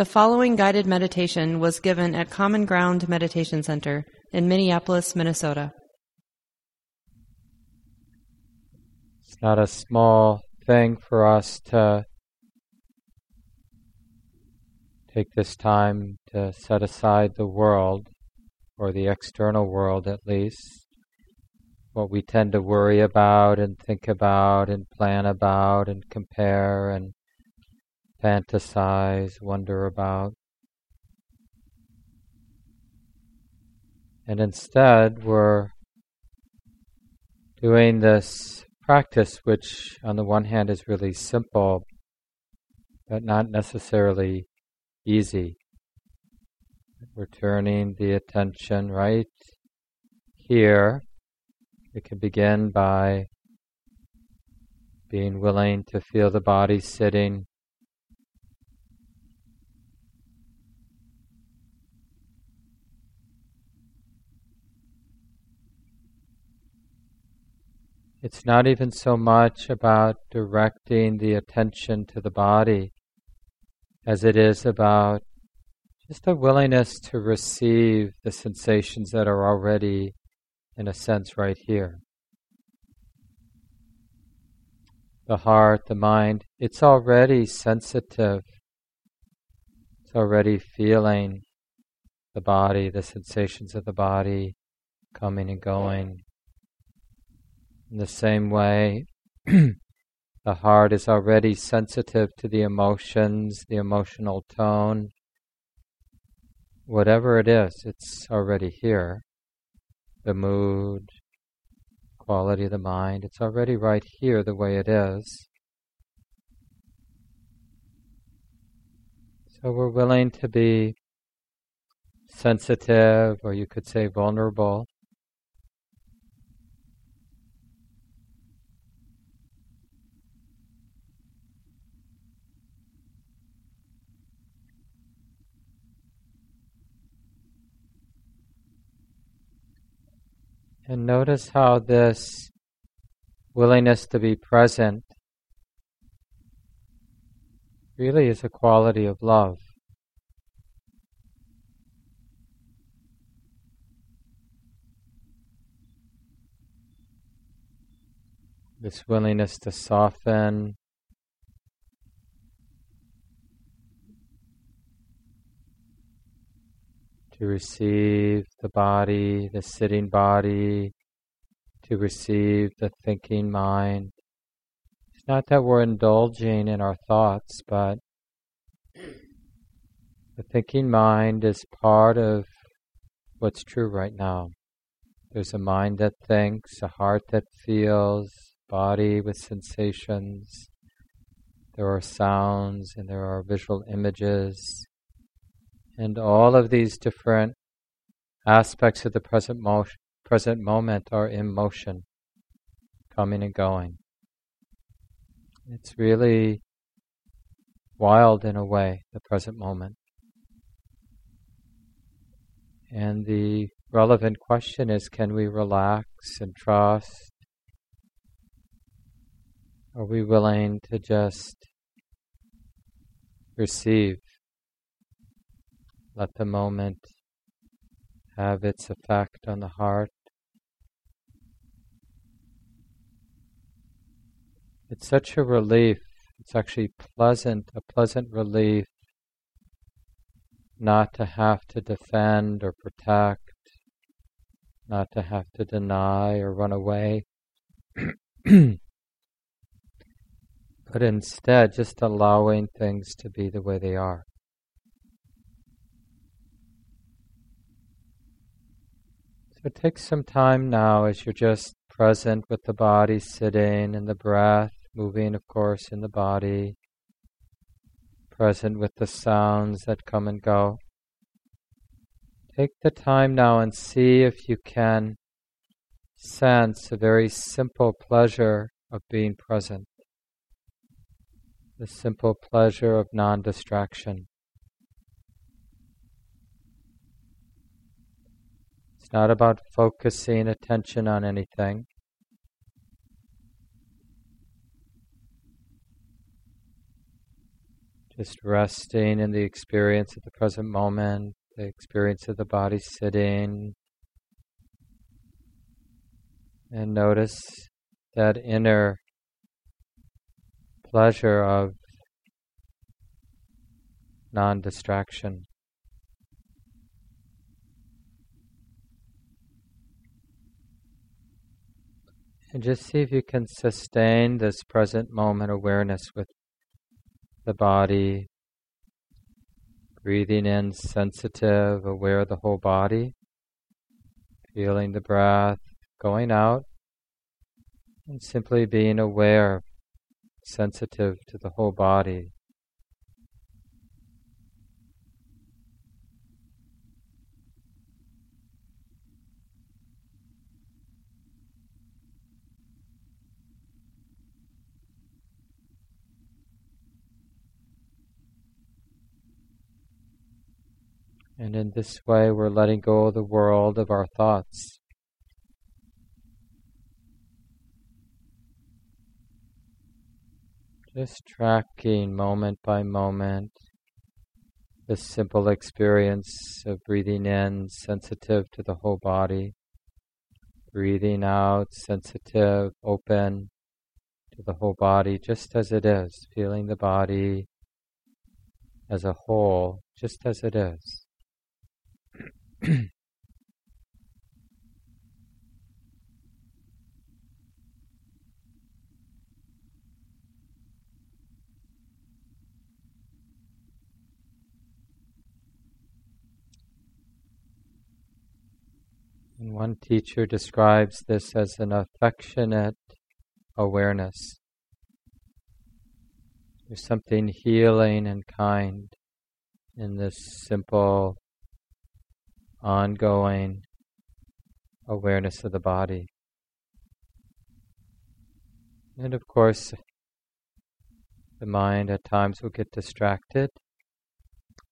The following guided meditation was given at Common Ground Meditation Center in Minneapolis, Minnesota. It's not a small thing for us to take this time to set aside the world, or the external world at least, what we tend to worry about and think about and plan about and compare and fantasize, wonder about. And instead, we're doing this practice, which on the one hand is really simple, but not necessarily easy. We're turning the attention right here. We can begin by being willing to feel the body sitting It's not even so much about directing the attention to the body as it is about just a willingness to receive the sensations that are already, in a sense, right here. The heart, the mind, it's already sensitive. It's already feeling the body, the sensations of the body coming and going. In the same way, the heart is already sensitive to the emotions, the emotional tone. Whatever it is, it's already here. The mood, quality of the mind, it's already right here the way it is. So we're willing to be sensitive, or you could say vulnerable, And notice how this willingness to be present really is a quality of love. This willingness to soften, to receive the body, the sitting body, to receive the thinking mind. It's not that we're indulging in our thoughts, but the thinking mind is part of what's true right now. There's a mind that thinks, a heart that feels, body with sensations. There are sounds and there are visual images. And all of these different aspects of the present, present moment are in motion, coming and going. It's really wild in a way, the present moment. And the relevant question is can we relax and trust? Are we willing to just receive let the moment have its effect on the heart. It's such a relief. It's actually pleasant, a pleasant relief not to have to defend or protect, not to have to deny or run away, but instead just allowing things to be the way they are. So take some time now as you're just present with the body sitting and the breath moving, of course, in the body, present with the sounds that come and go. Take the time now and see if you can sense a very simple pleasure of being present, the simple pleasure of non distraction. Not about focusing attention on anything. Just resting in the experience of the present moment, the experience of the body sitting. And notice that inner pleasure of non distraction. And just see if you can sustain this present moment awareness with the body, breathing in sensitive, aware of the whole body, feeling the breath going out, and simply being aware, sensitive to the whole body. And in this way, we're letting go of the world of our thoughts. Just tracking moment by moment the simple experience of breathing in, sensitive to the whole body, breathing out, sensitive, open to the whole body, just as it is, feeling the body as a whole, just as it is. And one teacher describes this as an affectionate awareness. There's something healing and kind in this simple ongoing awareness of the body. And of course, the mind at times will get distracted.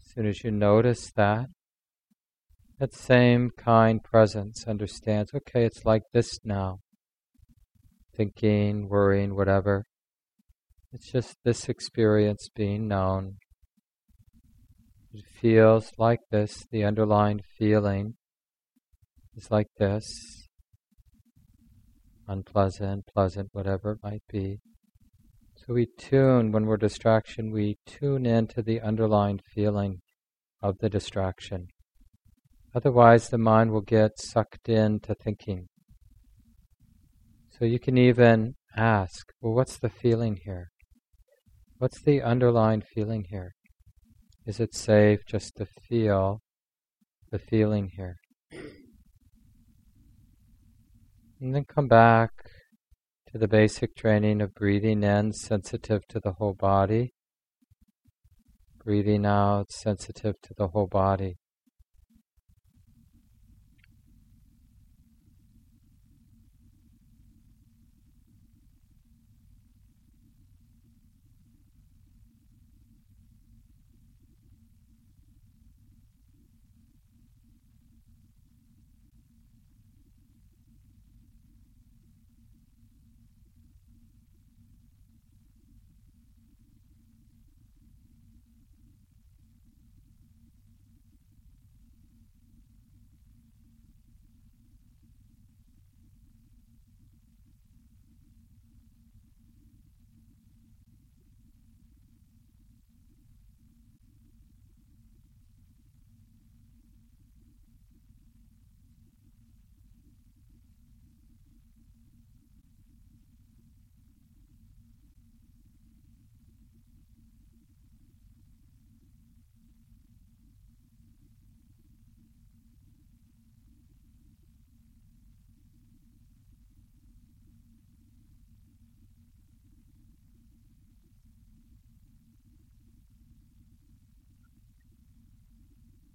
As soon as you notice that, that same kind presence understands, okay, it's like this now. Thinking, worrying, whatever. It's just this experience being known. It feels like this, the underlying feeling is like this unpleasant, pleasant, whatever it might be. So we tune, when we're distraction, we tune into the underlying feeling of the distraction. Otherwise, the mind will get sucked into thinking. So you can even ask, well, what's the feeling here? What's the underlying feeling here? Is it safe just to feel the feeling here? And then come back to the basic training of breathing in, sensitive to the whole body. Breathing out, sensitive to the whole body.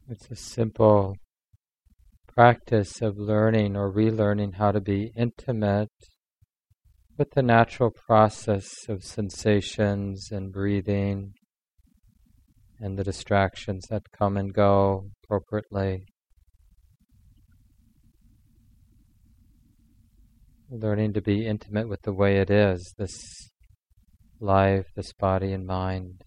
It's a simple practice of learning or relearning how to be intimate with the natural process of sensations and breathing and the distractions that come and go appropriately. Learning to be intimate with the way it is, this life, this body and mind.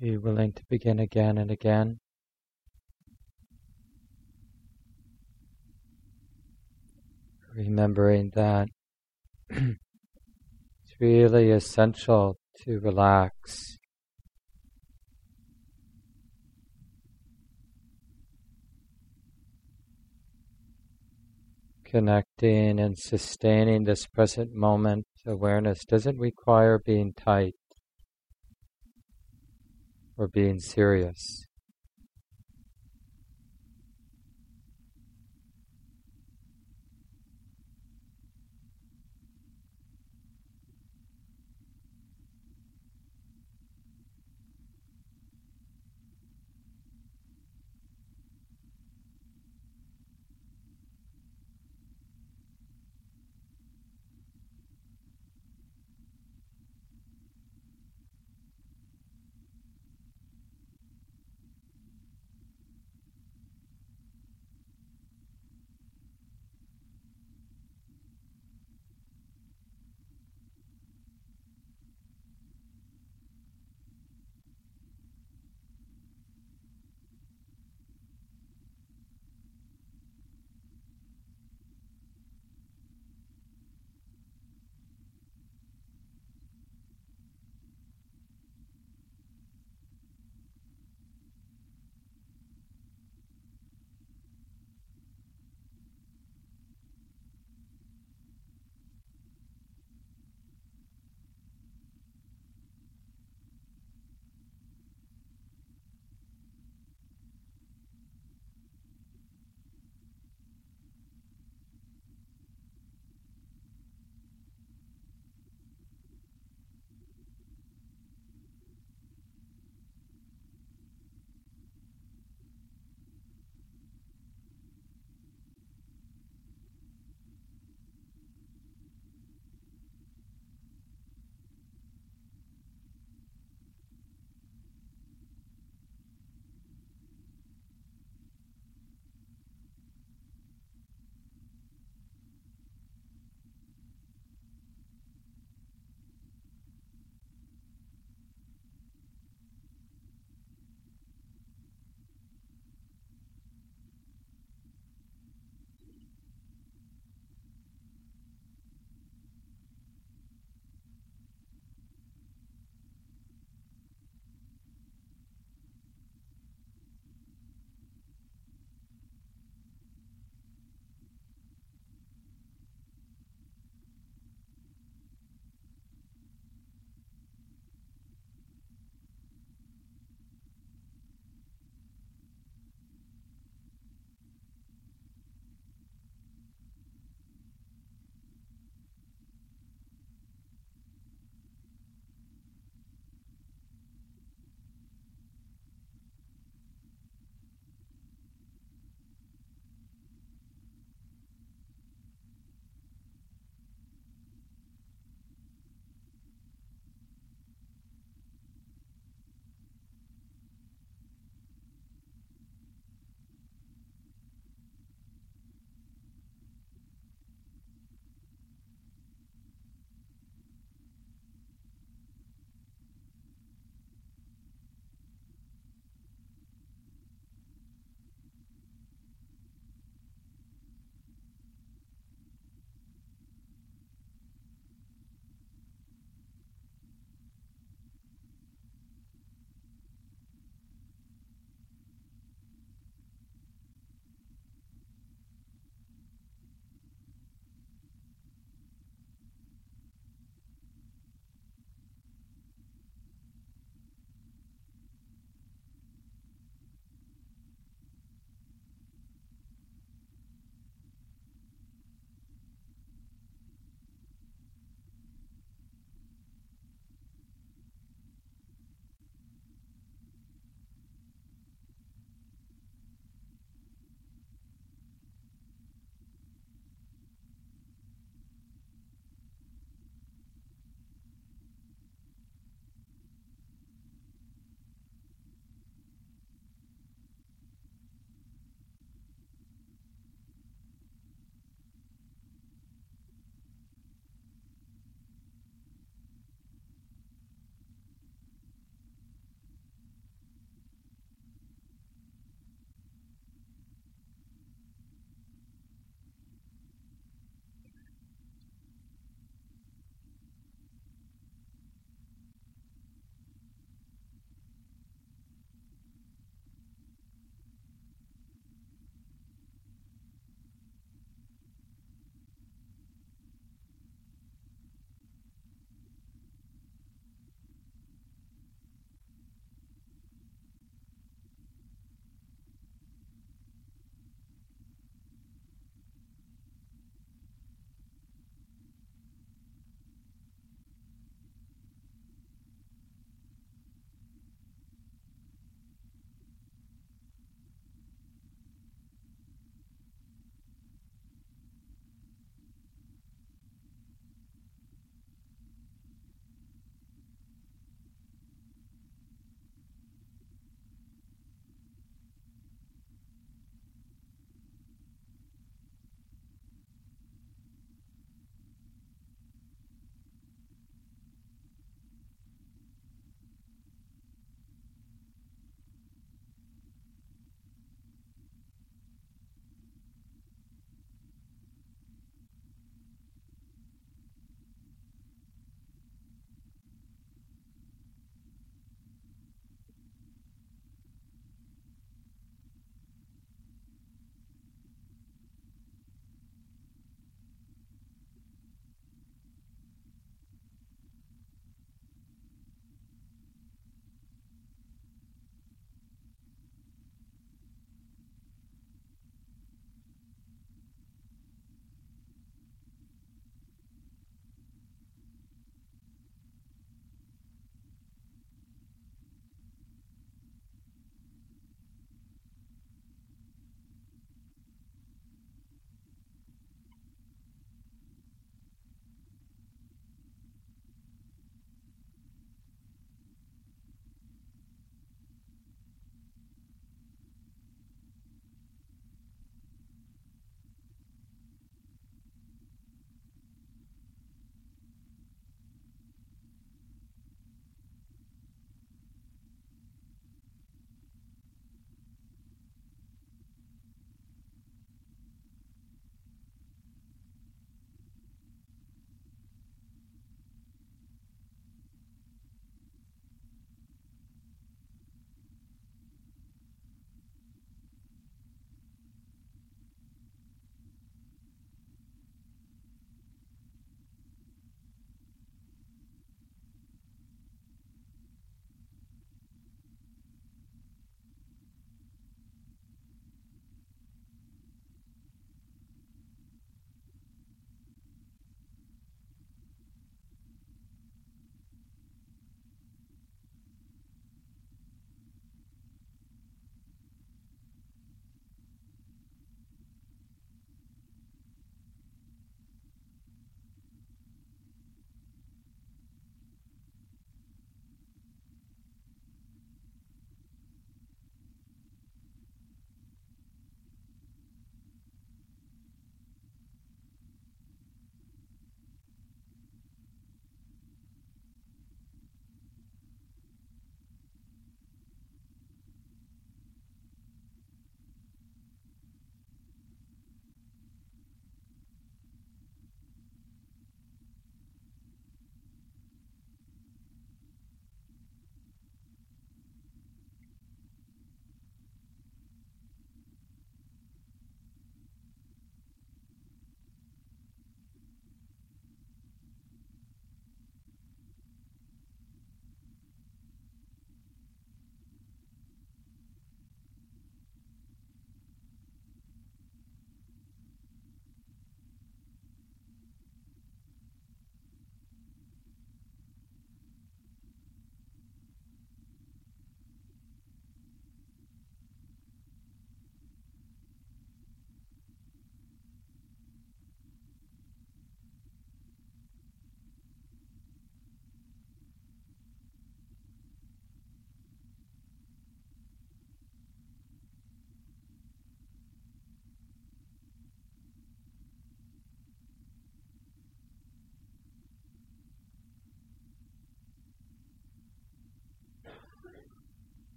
Be willing to begin again and again. Remembering that it's really essential to relax. Connecting and sustaining this present moment awareness doesn't require being tight or being serious.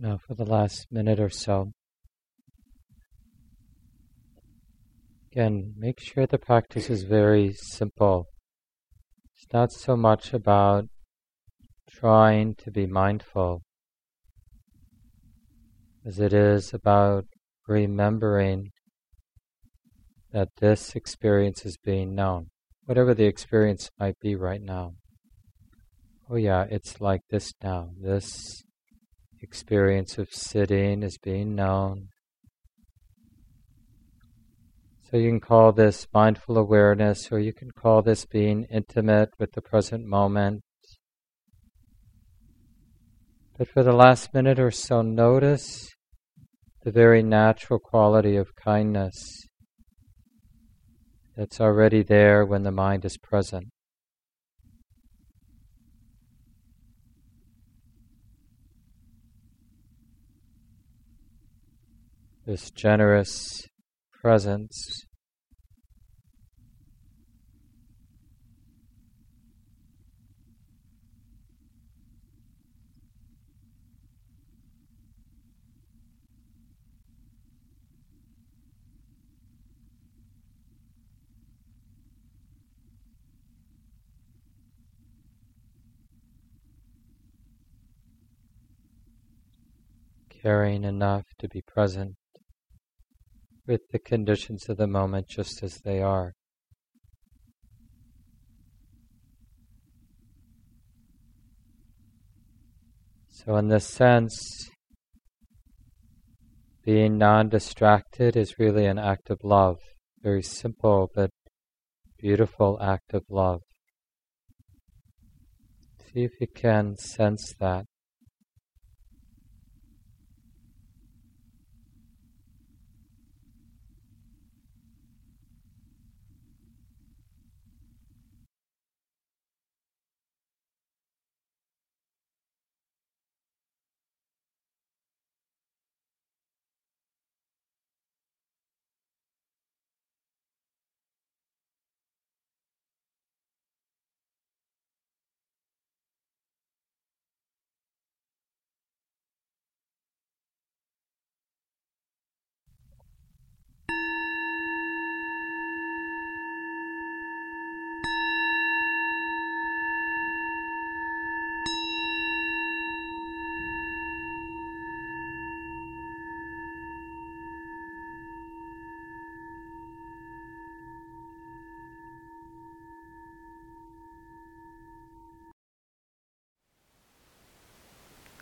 Now, for the last minute or so, again, make sure the practice is very simple. It's not so much about trying to be mindful as it is about remembering that this experience is being known, whatever the experience might be right now. Oh, yeah, it's like this now. This experience of sitting is being known. So you can call this mindful awareness, or you can call this being intimate with the present moment. But for the last minute or so, notice the very natural quality of kindness that's already there when the mind is present. This generous presence. Caring enough to be present with the conditions of the moment just as they are. So, in this sense, being non distracted is really an act of love, very simple but beautiful act of love. See if you can sense that.